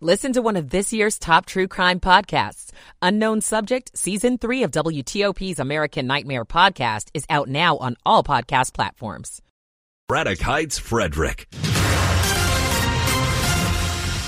Listen to one of this year's top true crime podcasts. Unknown Subject, Season 3 of WTOP's American Nightmare podcast is out now on all podcast platforms. Braddock Heights, Frederick.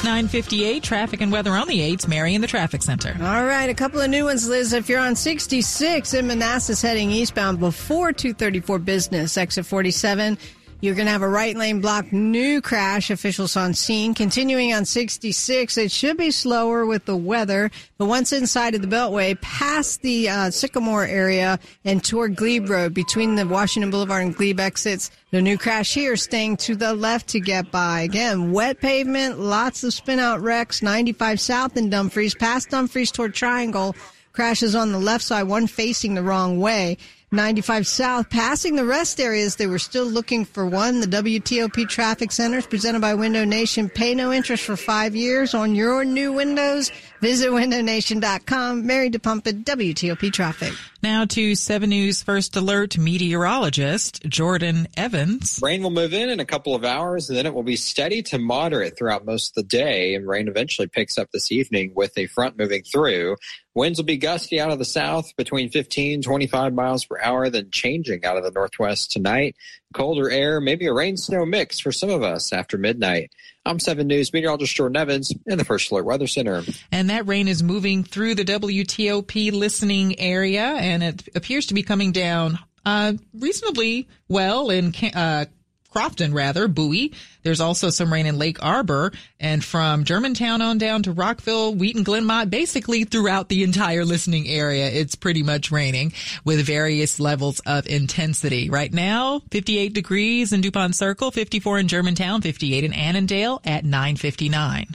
958 traffic and weather on the 8s. Mary in the traffic center. All right, a couple of new ones, Liz. If you're on 66 in Manassas heading eastbound before 234 business, exit 47, you're going to have a right lane block new crash. Officials on scene. Continuing on 66, it should be slower with the weather, but once inside of the Beltway, past the uh, Sycamore area and toward Glebe Road, between the Washington Boulevard and Glebe exits, the new crash here staying to the left to get by. Again, wet pavement, lots of spin out wrecks. 95 south in Dumfries, past Dumfries toward Triangle. Crashes on the left side, one facing the wrong way. 95 South, passing the rest areas. They were still looking for one. The WTOP Traffic Centers presented by Window Nation. Pay no interest for five years on your new windows. Visit windownation.com. Mary DePompa, WTOP Traffic. Now to 7 News First Alert meteorologist Jordan Evans. Rain will move in in a couple of hours, and then it will be steady to moderate throughout most of the day. And rain eventually picks up this evening with a front moving through. Winds will be gusty out of the south between 15 25 miles per hour, then changing out of the northwest tonight. Colder air, maybe a rain snow mix for some of us after midnight. I'm 7 News meteorologist Jordan Evans in the First Alert Weather Center. And that rain is moving through the WTOP listening area, and it appears to be coming down uh, reasonably well in uh, Crofton, rather, Bowie. There's also some rain in Lake Arbor and from Germantown on down to Rockville, Wheaton, Glenmont, basically throughout the entire listening area. It's pretty much raining with various levels of intensity. Right now, 58 degrees in DuPont Circle, 54 in Germantown, 58 in Annandale at 959.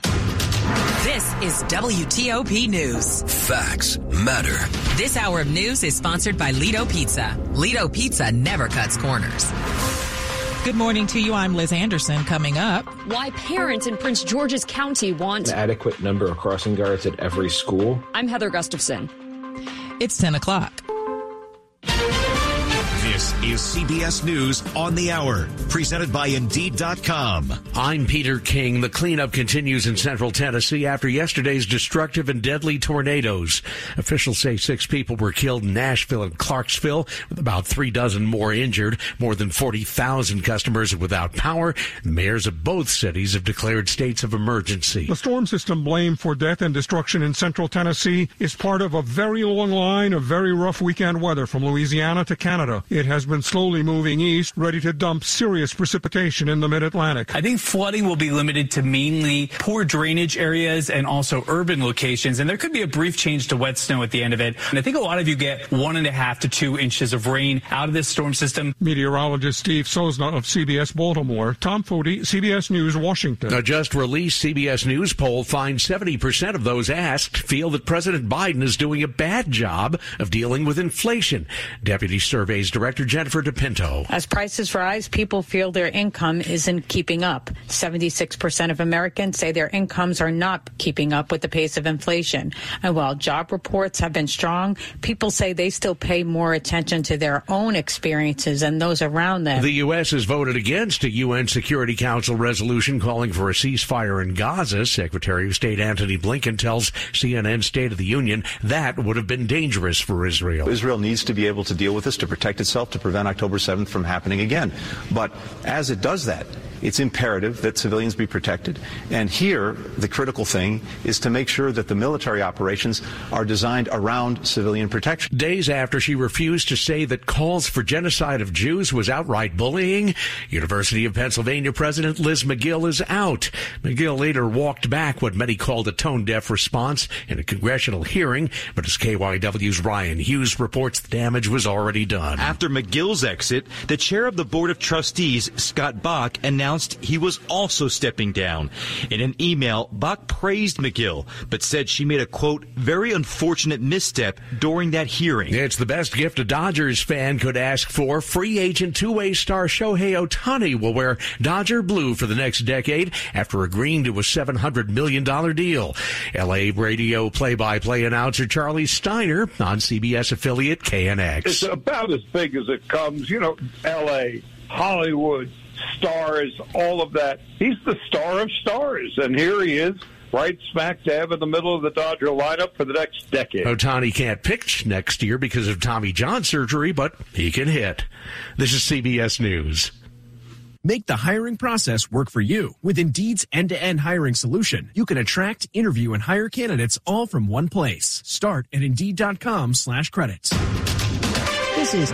This is WTOP News. Facts matter. This hour of news is sponsored by Lido Pizza. Lido Pizza never cuts corners. Good morning to you. I'm Liz Anderson. Coming up, why parents in Prince George's County want an adequate number of crossing guards at every school. I'm Heather Gustafson. It's 10 o'clock. This is CBS News on the Hour, presented by Indeed.com. I'm Peter King. The cleanup continues in central Tennessee after yesterday's destructive and deadly tornadoes. Officials say six people were killed in Nashville and Clarksville, with about three dozen more injured. More than 40,000 customers are without power. The mayors of both cities have declared states of emergency. The storm system blamed for death and destruction in central Tennessee is part of a very long line of very rough weekend weather from Louisiana to Canada. It has been slowly moving east, ready to dump serious precipitation in the mid Atlantic. I think flooding will be limited to mainly poor drainage areas and also urban locations. And there could be a brief change to wet snow at the end of it. And I think a lot of you get one and a half to two inches of rain out of this storm system. Meteorologist Steve Sosna of CBS Baltimore, Tom Foty, CBS News, Washington. A just released CBS News poll finds 70% of those asked feel that President Biden is doing a bad job of dealing with inflation. Deputy Surveys Director Jennifer DePinto. As prices rise, people feel their income isn't keeping up. 76% of Americans say their incomes are not keeping up with the pace of inflation. And while job reports have been strong, people say they still pay more attention to their own experiences and those around them. The U.S. has voted against a UN Security Council resolution calling for a ceasefire in Gaza. Secretary of State Antony Blinken tells CNN State of the Union that would have been dangerous for Israel. Israel needs to be able to deal with this to protect itself, to prevent October 7th from happening again. But as it does that, it's imperative that civilians be protected. And here, the critical thing is to make sure that the military operations are designed around civilian protection. Days after she refused to say that calls for genocide of Jews was outright bullying, University of Pennsylvania President Liz Magill is out. Magill later walked back what many called a tone deaf response in a congressional hearing, but as KYW's Ryan Hughes reports, the damage was already done. After Magill's exit, the chair of the Board of Trustees, Scott Bok, announced announced he was also stepping down. In an email, Bok praised Magill, but said she made a quote, very unfortunate misstep during that hearing. It's the best gift a Dodgers fan could ask for. Free agent two-way star Shohei Ohtani will wear Dodger blue for the next decade after agreeing to a $700 million deal. LA radio play-by-play announcer Charlie Steiner on CBS affiliate KNX. It's about as big as it comes. You know, LA, Hollywood, stars, all of that. He's the star of stars, and here he is right smack dab in the middle of the Dodger lineup for the next decade. Ohtani can't pitch next year because of Tommy John surgery, but he can hit. This is CBS News. Make the hiring process work for you. With Indeed's end-to-end hiring solution, you can attract, interview, and hire candidates all from one place. Start at Indeed.com slash credits. This is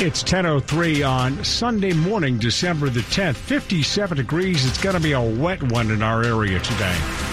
It's 10.03 on Sunday morning, December the 10th. 57 degrees. It's going to be a wet one in our area today.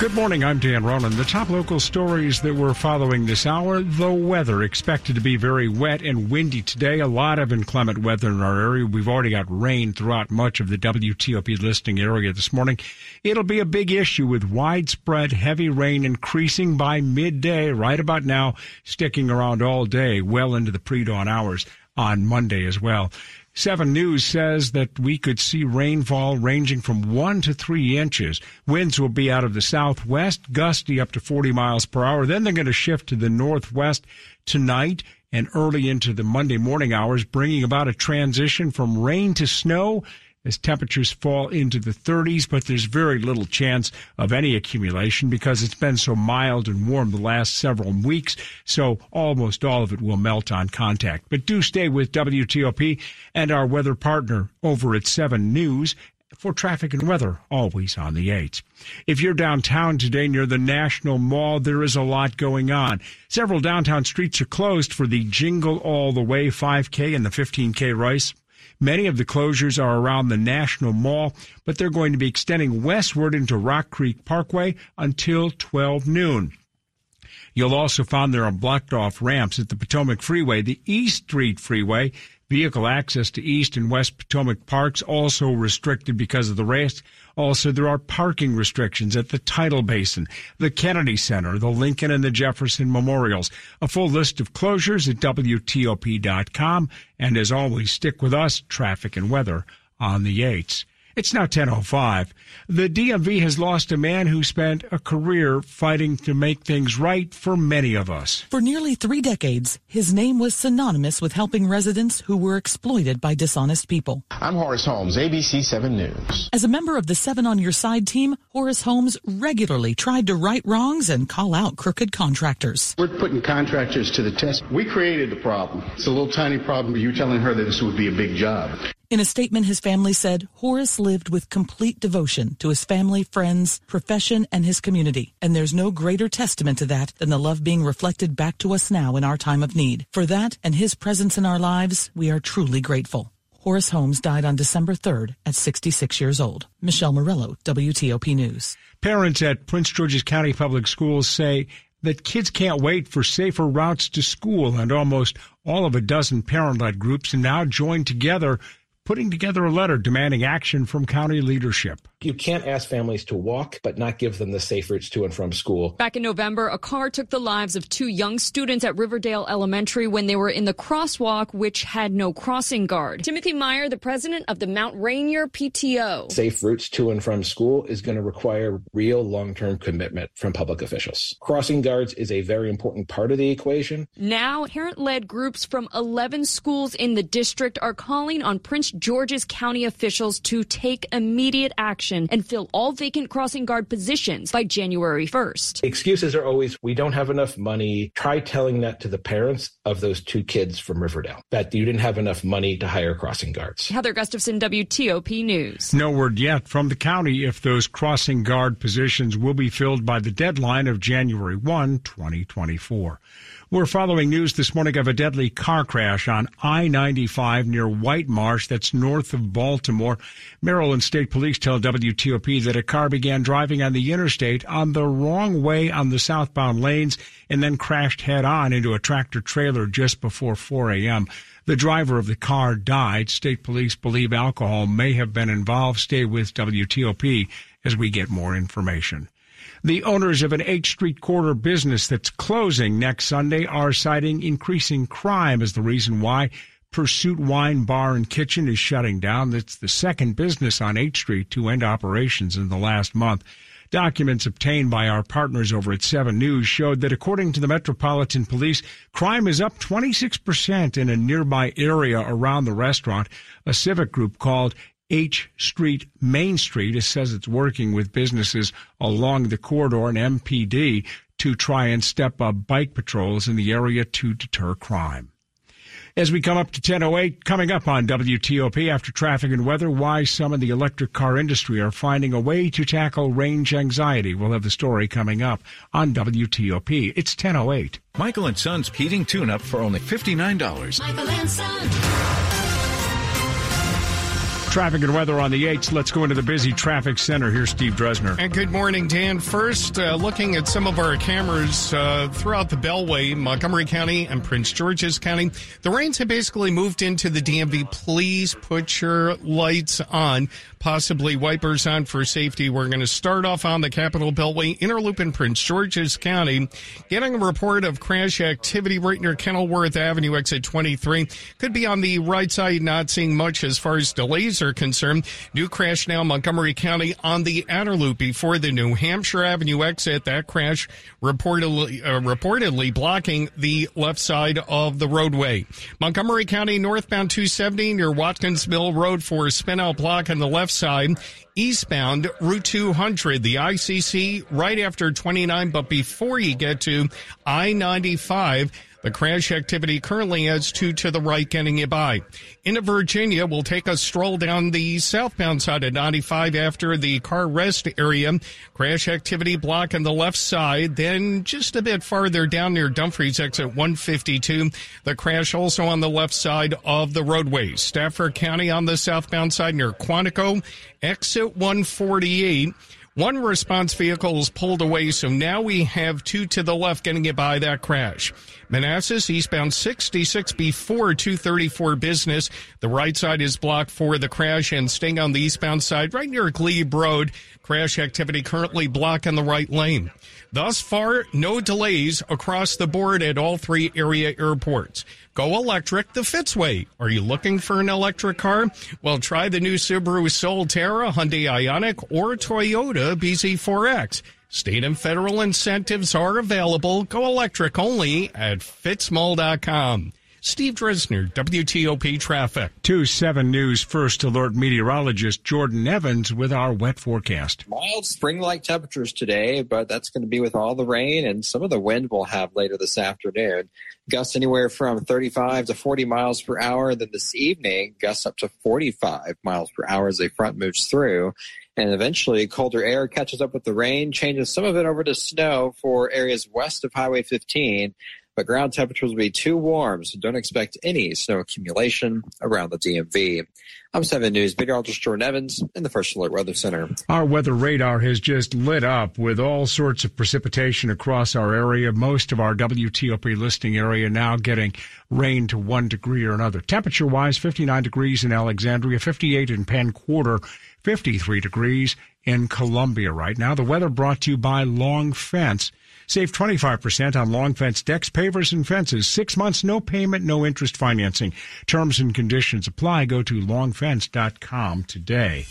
Good morning. I'm Dan Ronan. The top local stories that we're following this hour. The weather expected to be very wet and windy today. A lot of inclement weather in our area. We've already got rain throughout much of the WTOP listing area this morning. It'll be a big issue with widespread heavy rain increasing by midday, right about now, sticking around all day, well into the pre-dawn hours on Monday as well. 7 News says that we could see rainfall ranging from 1 to 3 inches. Winds will be out of the southwest, gusty up to 40 miles per hour. Then they're going to shift to the northwest tonight and early into the Monday morning hours, bringing about a transition from rain to snow as temperatures fall into the 30s, but there's very little chance of any accumulation because it's been so mild and warm the last several weeks. So almost all of it will melt on contact. But do stay with WTOP and our weather partner over at 7 News for traffic and weather, always on the 8s. If you're downtown today near the National Mall, there is a lot going on. Several downtown streets are closed for the Jingle All the Way 5K and the 15K race. Many of the closures are around the National Mall, but they're going to be extending westward into Rock Creek Parkway until 12 noon. You'll also find there are blocked off ramps at the Potomac Freeway, the East Street Freeway. Vehicle access to East and West Potomac Parks also restricted because of the race. Also, there are parking restrictions at the Tidal Basin, the Kennedy Center, the Lincoln and the Jefferson Memorials. A full list of closures at WTOP.com. And as always, stick with us, traffic and weather on the 8s. It's now 10.05. The DMV has lost a man who spent a career fighting to make things right for many of us. For nearly three decades, his name was synonymous with helping residents who were exploited by dishonest people. I'm Horace Holmes, ABC 7 News. As a member of the Seven on Your Side team, Horace Holmes regularly tried to right wrongs and call out crooked contractors. We're putting contractors to the test. We created the problem. It's a little tiny problem. But you telling her that this would be a big job. In a statement, his family said Horace lived with complete devotion to his family, friends, profession, and his community. And there's no greater testament to that than the love being reflected back to us now in our time of need. For that and his presence in our lives, we are truly grateful. Horace Holmes died on December 3rd at 66 years old. Michelle Murillo, WTOP News. Parents at Prince George's County Public Schools say that kids can't wait for safer routes to school, and almost all of a dozen parent-led groups now joined together putting together a letter demanding action from county leadership. You can't ask families to walk, but not give them the safe routes to and from school. Back in November, a car took the lives of two young students at Riverdale Elementary when they were in the crosswalk, which had no crossing guard. Timothy Meyer, the president of the Mount Rainier PTO. Safe routes to and from school is going to require real long term commitment from public officials. Crossing guards is a very important part of the equation. Now, parent led groups from 11 schools in the district are calling on Prince George's County officials to take immediate action and fill all vacant crossing guard positions by January 1st. Excuses are always, we don't have enough money. Try telling that to the parents of those two kids from Riverdale, that you didn't have enough money to hire crossing guards. Heather Gustafson, WTOP News. No word yet from the county if those crossing guard positions will be filled by the deadline of January 1, 2024. We're following news this morning of a deadly car crash on I-95 near White Marsh, that's north of Baltimore. Maryland State Police tell WTOP that a car began driving on the interstate on the wrong way on the southbound lanes and then crashed head on into a tractor trailer just before 4 a.m. The driver of the car died. State police believe alcohol may have been involved. Stay with WTOP as we get more information. The owners of an H Street corner business that's closing next Sunday are citing increasing crime as the reason why. Pursuit Wine Bar and Kitchen is shutting down. It's the second business on H Street to end operations in the last month. Documents obtained by our partners over at 7 News showed that according to the Metropolitan Police, crime is up 26% in a nearby area around the restaurant. A civic group called H Street Main Street. It says it's working with businesses along the corridor and MPD to try and step up bike patrols in the area to deter crime. As we come up to 1008, coming up on WTOP after traffic and weather, why some in the electric car industry are finding a way to tackle range anxiety. We'll have the story coming up on WTOP. It's 1008. Michael and Son's heating tune up for only $59. Michael and Son. Traffic and weather on the 8th. Let's go into the busy traffic center. Here's Steve Dresner. And good morning, Dan. First, uh, looking at some of our cameras uh, throughout the Beltway, Montgomery County and Prince George's County, the rains have basically moved into the DMV. Please put your lights on, possibly wipers on for safety. We're going to start off on the Capital Beltway, Inner Loop in Prince George's County. Getting a report of crash activity right near Kenilworth Avenue, exit 23. Could be on the right side, not seeing much as far as delays are concerned. New crash now Montgomery County on the outer loop before the New Hampshire Avenue exit. That crash reportedly uh, reportedly blocking the left side of the roadway. Montgomery County northbound 270 near Watkins Mill Road for a spin out block on the left side eastbound Route 200, the ICC right after 29, but before you get to I 95. The crash activity currently has two to the right getting you by. Into Virginia, we'll take a stroll down the southbound side of 95 after the car rest area. Crash activity block on the left side. Then just a bit farther down near Dumfries exit 152. The crash also on the left side of the roadway. Stafford County on the southbound side near Quantico. Exit 148. One response vehicle is pulled away, so now we have two to the left getting it by that crash. Manassas eastbound 66 before 234 business. The right side is blocked for the crash and staying on the eastbound side right near Glebe Road. Crash activity currently blocked on the right lane. Thus far, no delays across the board at all three area airports. Go electric the Fitzway. Are you looking for an electric car? Well, try the new Subaru Solterra, Hyundai Ioniq, or Toyota BZ4X. State and federal incentives are available. Go electric only at fitzmall.com. Steve Dresner, WTOP Traffic. 2 7 News First Alert meteorologist Jordan Evans with our wet forecast. Mild spring like temperatures today, but that's going to be with all the rain and some of the wind we'll have later this afternoon. Gusts anywhere from 35 to 40 miles per hour. Then this evening, gusts up to 45 miles per hour as a front moves through. And eventually, colder air catches up with the rain, changes some of it over to snow for areas west of Highway 15 but ground temperatures will be too warm, so don't expect any snow accumulation around the DMV. I'm 7 News meteorologist Jordan Evans in the First Alert Weather Center. Our weather radar has just lit up with all sorts of precipitation across our area. Most of our WTOP listing area now getting rain to one degree or another. Temperature wise, 59 degrees in Alexandria, 58 in Penn Quarter, 53 degrees in Columbia right now. The weather brought to you by Long Fence. Save 25% on long fence decks, pavers, and fences. Six months, no payment, no interest financing. Terms and conditions apply. Go to longfence.com today.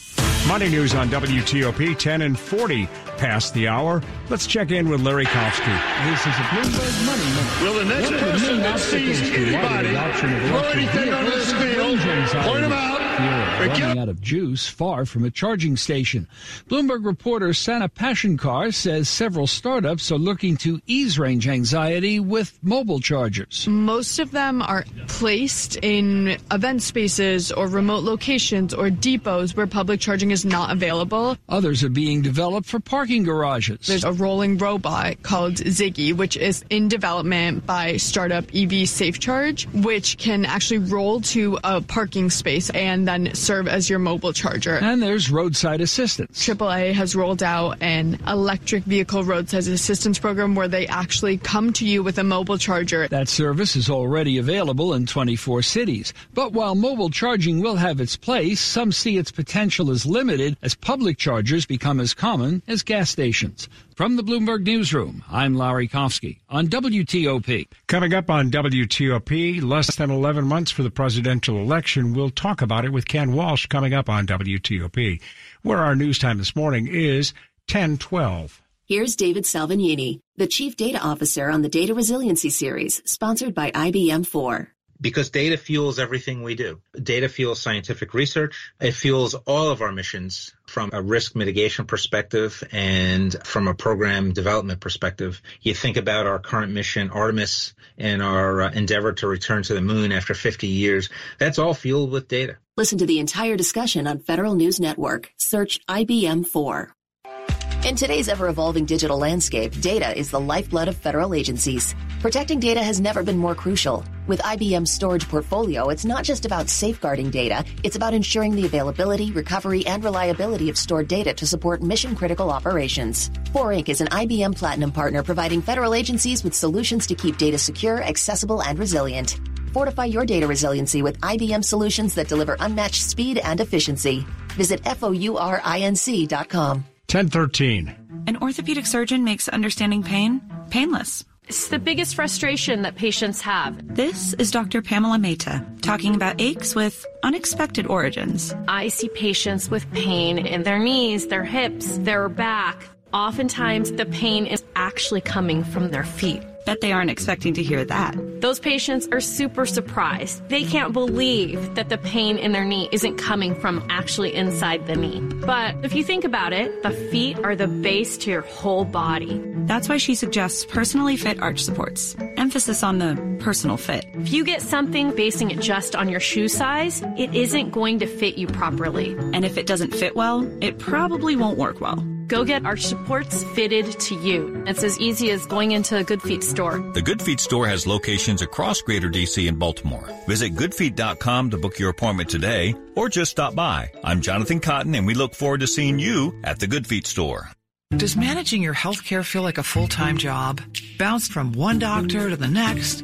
Money news on WTOP 10 and 40 past the hour. Let's check in with Larry Kofsky. This is a Bloomberg Money Minute. Will the next person that sees anybody throw anything on this field, point them out, fear running out of juice far from a charging station. Bloomberg reporter Sana Pashankar says several startups are looking to ease range anxiety with mobile chargers. Most of them are placed in event spaces or remote locations or depots where public charging is not available. Others are being developed for parking garages. There's a rolling robot called Ziggy, which is in development by startup EV Safe Charge, which can actually roll to a parking space and then serve as your mobile charger. And there's roadside assistance. AAA has rolled out an electric vehicle roadside assistance program where they actually come to you with a mobile charger. That service is already available in 24 cities. But while mobile charging will have its place, some see its potential as limited as public chargers become as common as gas stations. From the Bloomberg Newsroom, I'm Larry Kofsky on WTOP. Coming up on WTOP, less than 11 months for the presidential election. We'll talk about it with Ken Walsh coming up on WTOP, where our news time this morning is 1012. Here's David Salvagnini, the Chief Data Officer on the Data Resiliency Series, sponsored by IBM 4 because data fuels everything we do. Data fuels scientific research. It fuels all of our missions from a risk mitigation perspective and from a program development perspective. You think about our current mission, Artemis, and our uh, endeavor to return to the moon after 50 years. That's all fueled with data. Listen to the entire discussion on Federal News Network. Search IBM 4. In today's ever evolving digital landscape, data is the lifeblood of federal agencies. Protecting data has never been more crucial. With IBM's storage portfolio, it's not just about safeguarding data, it's about ensuring the availability, recovery, and reliability of stored data to support mission critical operations. 4 Inc. is an IBM Platinum partner providing federal agencies with solutions to keep data secure, accessible, and resilient. Fortify your data resiliency with IBM solutions that deliver unmatched speed and efficiency. Visit FOURINC.com. 1013. An orthopedic surgeon makes understanding pain painless. It's the biggest frustration that patients have. This is Dr. Pamela Mehta talking about aches with unexpected origins. I see patients with pain in their knees, their hips, their back. Oftentimes, the pain is actually coming from their feet. Bet they aren't expecting to hear that. Those patients are super surprised. They can't believe that the pain in their knee isn't coming from actually inside the knee. But if you think about it, the feet are the base to your whole body. That's why she suggests personally fit arch supports. Emphasis on the personal fit. If you get something basing it just on your shoe size, it isn't going to fit you properly. And if it doesn't fit well, it probably won't work well. Go get our supports fitted to you. It's as easy as going into a Good Feet store. The Good Feet store has locations across Greater DC and Baltimore. Visit goodfeet.com to book your appointment today or just stop by. I'm Jonathan Cotton and we look forward to seeing you at the Good Feet store. Does managing your health care feel like a full time job? Bounced from one doctor to the next?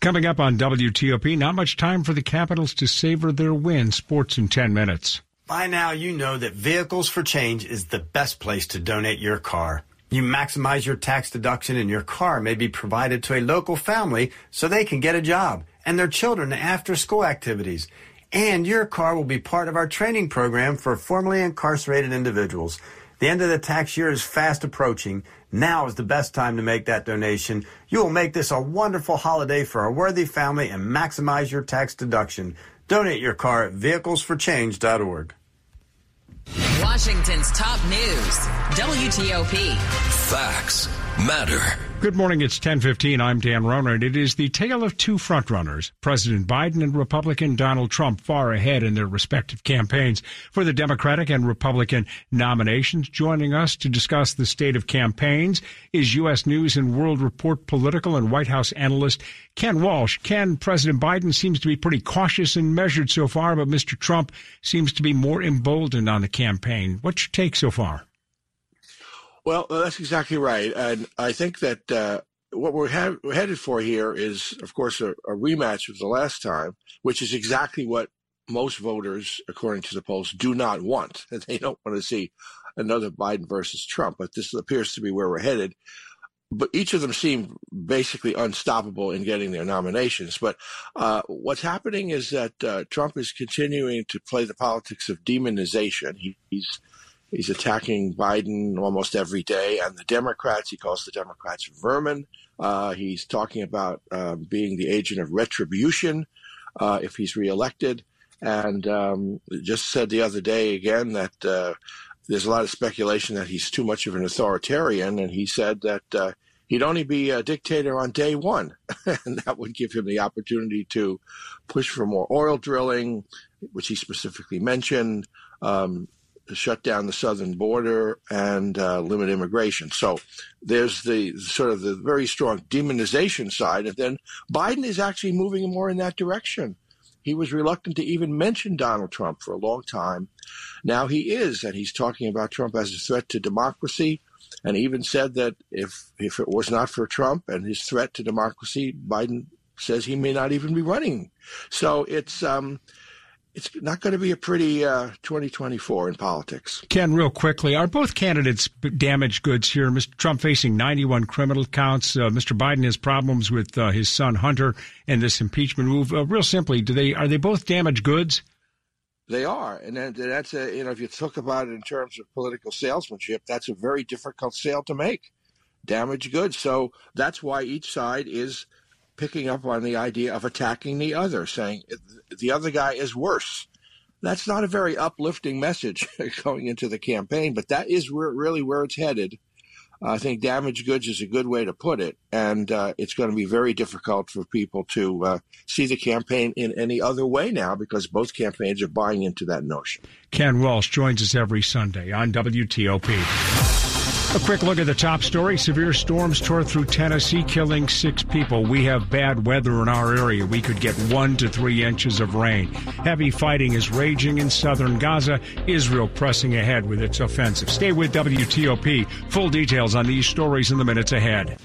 Coming up on WTOP, not much time for the Capitals to savor their win. Sports in 10 minutes. By now, you know that Vehicles for Change is the best place to donate your car. You maximize your tax deduction and your car may be provided to a local family so they can get a job and their children after school activities. And your car will be part of our training program for formerly incarcerated individuals. The end of the tax year is fast approaching. Now is the best time to make that donation. You will make this a wonderful holiday for a worthy family and maximize your tax deduction. Donate your car at vehiclesforchange.org. Washington's top news, WTOP. Facts matter. Good morning. It's 1015. I'm Dan Ronan, and it is the tale of two frontrunners, President Biden and Republican Donald Trump, far ahead in their respective campaigns for the Democratic and Republican nominations. Joining us to discuss the state of campaigns is U.S. News and World Report political and White House analyst Ken Walsh. Ken, President Biden seems to be pretty cautious and measured so far, but Mr. Trump seems to be more emboldened on the campaign. What's your take so far? Well, that's exactly right, and I think that uh, what we're, ha- we're, headed for here is, of course, a, a, rematch of the last time, which is exactly what most voters, according to the polls, do not want. They don't want to see another Biden versus Trump, but this appears to be where we're headed. But each of them seem basically unstoppable in getting their nominations. But uh, what's happening is that uh, Trump is continuing to play the politics of demonization. He, he's he's attacking Biden almost every day, and the Democrats. He calls the Democrats vermin. Uh, he's talking about uh, being the agent of retribution uh, if he's reelected and um, just said the other day again that uh, there's a lot of speculation that he's too much of an authoritarian, and he said that uh, he'd only be a dictator on day one, and that would give him the opportunity to push for more oil drilling, which he specifically mentioned. Um, shut down the southern border and uh, limit immigration. So there's the sort of the very strong demonization side, and then Biden is actually moving more in that direction. He was reluctant to even mention Donald Trump for a long time. Now he is, and he's talking about Trump as a threat to democracy, and even said that if if it was not for Trump and his threat to democracy, Biden says he may not even be running. So it's um, it's not going to be a pretty uh, 2024 in politics. Ken, real quickly, are both candidates damaged goods here? Mr. Trump facing 91 criminal counts. Uh, Mr. Biden has problems with uh, his son Hunter and this impeachment move. Uh, real simply, do they are they both damaged goods? They are, and that's a you know if you talk about it in terms of political salesmanship, that's a very difficult sale to make. Damaged goods. So that's why each side is picking up on the idea of attacking the other, saying the other guy is worse. That's not a very uplifting message going into the campaign, but that is where, really where it's headed. I think damaged goods is a good way to put it, and uh, it's going to be very difficult for people to uh, see the campaign in any other way now because both campaigns are buying into that notion. Ken Walsh joins us every Sunday on WTOP. A quick look at the top story. Severe storms tore through Tennessee, killing six people. We have bad weather in our area. We could get one to three inches of rain. Heavy fighting is raging in southern Gaza. Israel pressing ahead with its offensive. Stay with WTOP. Full details on these stories in the minutes ahead.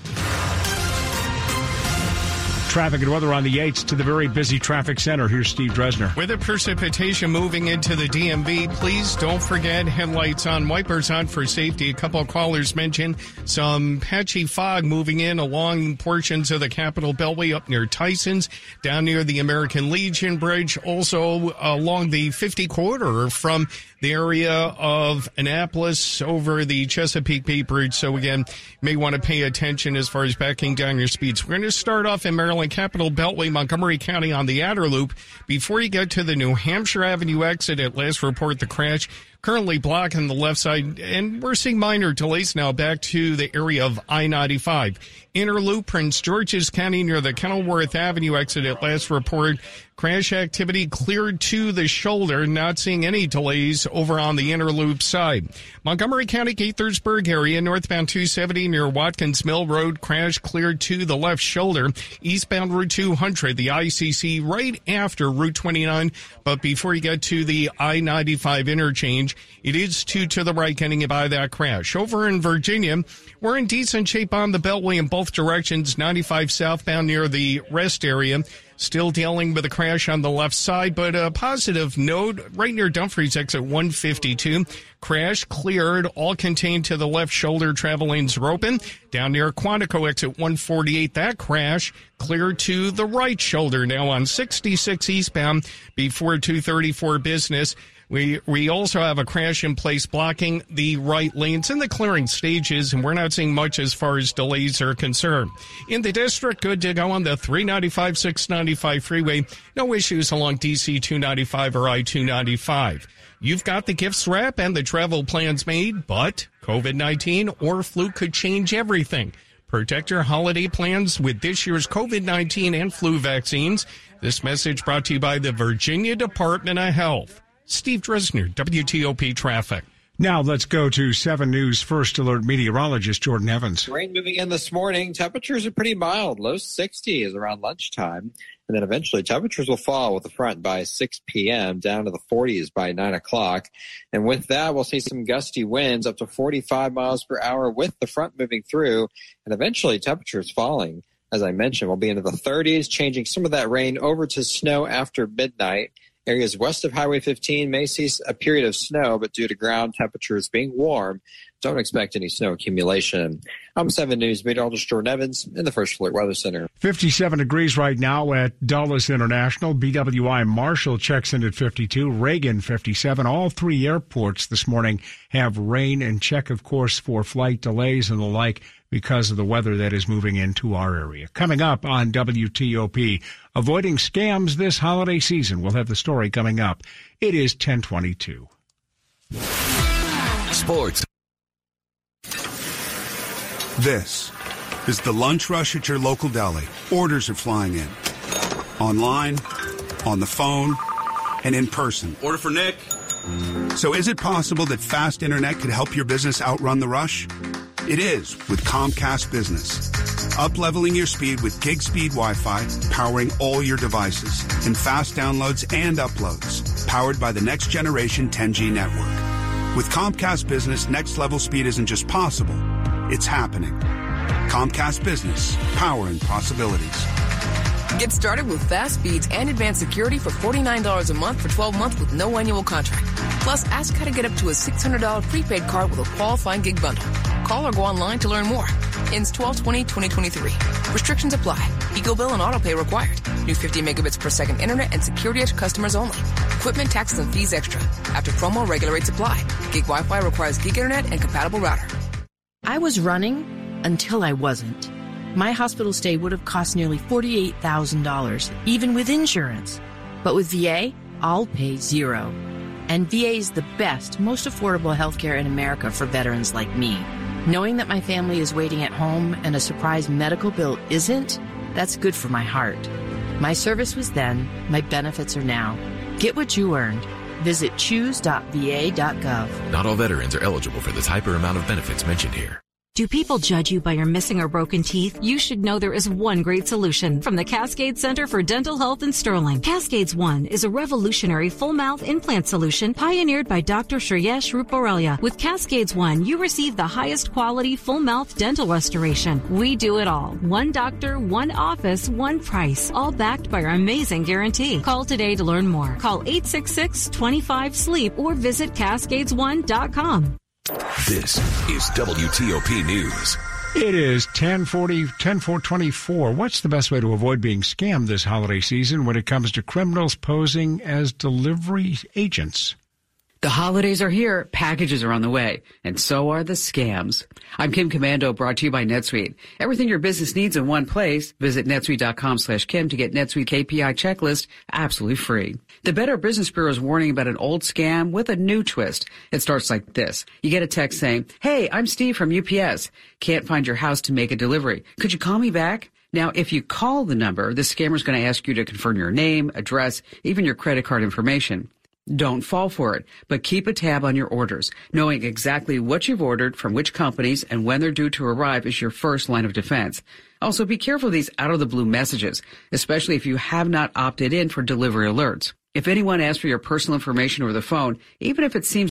Traffic and weather on the 8s to the very busy traffic center. Here's Steve Dresner. With the precipitation moving into the DMV, please don't forget headlights on, wipers on for safety. A couple callers mentioned some patchy fog moving in along portions of the Capital Beltway up near Tyson's, down near the American Legion Bridge, also along the 50 corridor from the area of Annapolis over the Chesapeake Bay Bridge. So again, may want to pay attention as far as backing down your speeds. We're going to start off in Maryland and Capital Beltway, Montgomery County on the outer loop. Before you get to the New Hampshire Avenue exit, at last report the crash currently blocking the left side, and we're seeing minor delays now back to the area of I 95. Inner Loop, Prince George's County near the Kenilworth Avenue exit at last report. Crash activity cleared to the shoulder, not seeing any delays over on the Inner Loop side. Montgomery County, Gaithersburg area, northbound 270 near Watkins Mill Road, crash cleared to the left shoulder. Eastbound Route 200, the ICC right after Route 29, but before you get to the I-95 interchange, it is two to the right getting by that crash. Over in Virginia, we're in decent shape on the Beltway and both both directions, 95 southbound near the rest area. Still dealing with a crash on the left side, but a positive note right near Dumfries exit 152. Crash cleared, all contained to the left shoulder. Travel lanes are open. Down near Quantico exit 148, that crash cleared to the right shoulder. Now on 66 eastbound before 234 business. We we also have a crash in place blocking the right lanes in the clearing stages, and we're not seeing much as far as delays are concerned. In the district, good to go on the 395 695 freeway. No issues along DC 295 or I 295. You've got the gifts wrap and the travel plans made, but COVID 19 or flu could change everything. Protect your holiday plans with this year's COVID 19 and flu vaccines. This message brought to you by the Virginia Department of Health. Steve Dresner, WTOP Traffic. Now let's go to 7 News First Alert meteorologist Jordan Evans. Rain moving in this morning. Temperatures are pretty mild. Low 60s around lunchtime. And then eventually temperatures will fall with the front by 6 p.m. down to the 40s by 9 o'clock. And with that, we'll see some gusty winds up to 45 miles per hour with the front moving through and eventually temperatures falling. As I mentioned, we'll be into the 30s, changing some of that rain over to snow after midnight Areas west of Highway 15 may see a period of snow, but due to ground temperatures being warm, don't expect any snow accumulation. I'm 7 News meteorologist Jordan Evans in the First Alert Weather Center. 57 degrees right now at Dulles International. BWI Marshall checks in at 52. Reagan 57. All three airports this morning have rain and check, of course, for flight delays and the like because of the weather that is moving into our area. Coming up on WTOP, avoiding scams this holiday season. We'll have the story coming up. It is 1022. Sports. This is the lunch rush at your local deli. Orders are flying in. Online, on the phone, and in person. Order for Nick. So is it possible that fast internet could help your business outrun the rush? It is with Comcast Business. Upleveling your speed with gig speed Wi-Fi, powering all your devices, and fast downloads and uploads, powered by the next generation 10G network. With Comcast Business, next level speed isn't just possible, it's happening. Comcast Business, powering possibilities. Get started with fast speeds and advanced security for $49 a month for 12 months with no annual contract. Plus, ask how to get up to a $600 prepaid card with a qualifying gig bundle. Call or go online to learn more. Ends 12-20-2023. Restrictions apply. EcoBill and autopay required. New 50 megabits per second internet and security edge customers only. Equipment, taxes, and fees extra. After promo, regular rates apply. Gig Wi-Fi requires gig internet and compatible router. I was running until I wasn't. My hospital stay would have cost nearly $48,000, even with insurance. But with VA, I'll pay zero. And VA is the best, most affordable healthcare in America for veterans like me. Knowing that my family is waiting at home and a surprise medical bill isn't, that's good for my heart. My service was then, my benefits are now. Get what you earned. Visit choose.va.gov. Not all veterans are eligible for the type or amount of benefits mentioned here. Do people judge you by your missing or broken teeth? You should know there is one great solution from the Cascade Center for Dental Health in Sterling. Cascades One is a revolutionary full mouth implant solution pioneered by Dr. Shreyesh Ruparelia. With Cascades One, you receive the highest quality full mouth dental restoration. We do it all. One doctor, one office, one price. All backed by our amazing guarantee. Call today to learn more. Call 866-25-SLEEP or visit cascades1.com. This is WTOP News. It is 1040, 10424. What's the best way to avoid being scammed this holiday season when it comes to criminals posing as delivery agents? The holidays are here, packages are on the way, and so are the scams. I'm Kim Komando, brought to you by NetSuite. Everything your business needs in one place. Visit netsuite.com slash Kim to get NetSuite KPI checklist absolutely free. The Better Business Bureau is warning about an old scam with a new twist. It starts like this. You get a text saying, Hey, I'm Steve from UPS. Can't find your house to make a delivery. Could you call me back? Now, if you call the number, the scammer is going to ask you to confirm your name, address, even your credit card information. Don't fall for it, but keep a tab on your orders. Knowing exactly what you've ordered from which companies and when they're due to arrive is your first line of defense. Also, be careful of these out of the blue messages, especially if you have not opted in for delivery alerts. If anyone asks for your personal information over the phone, even if it seems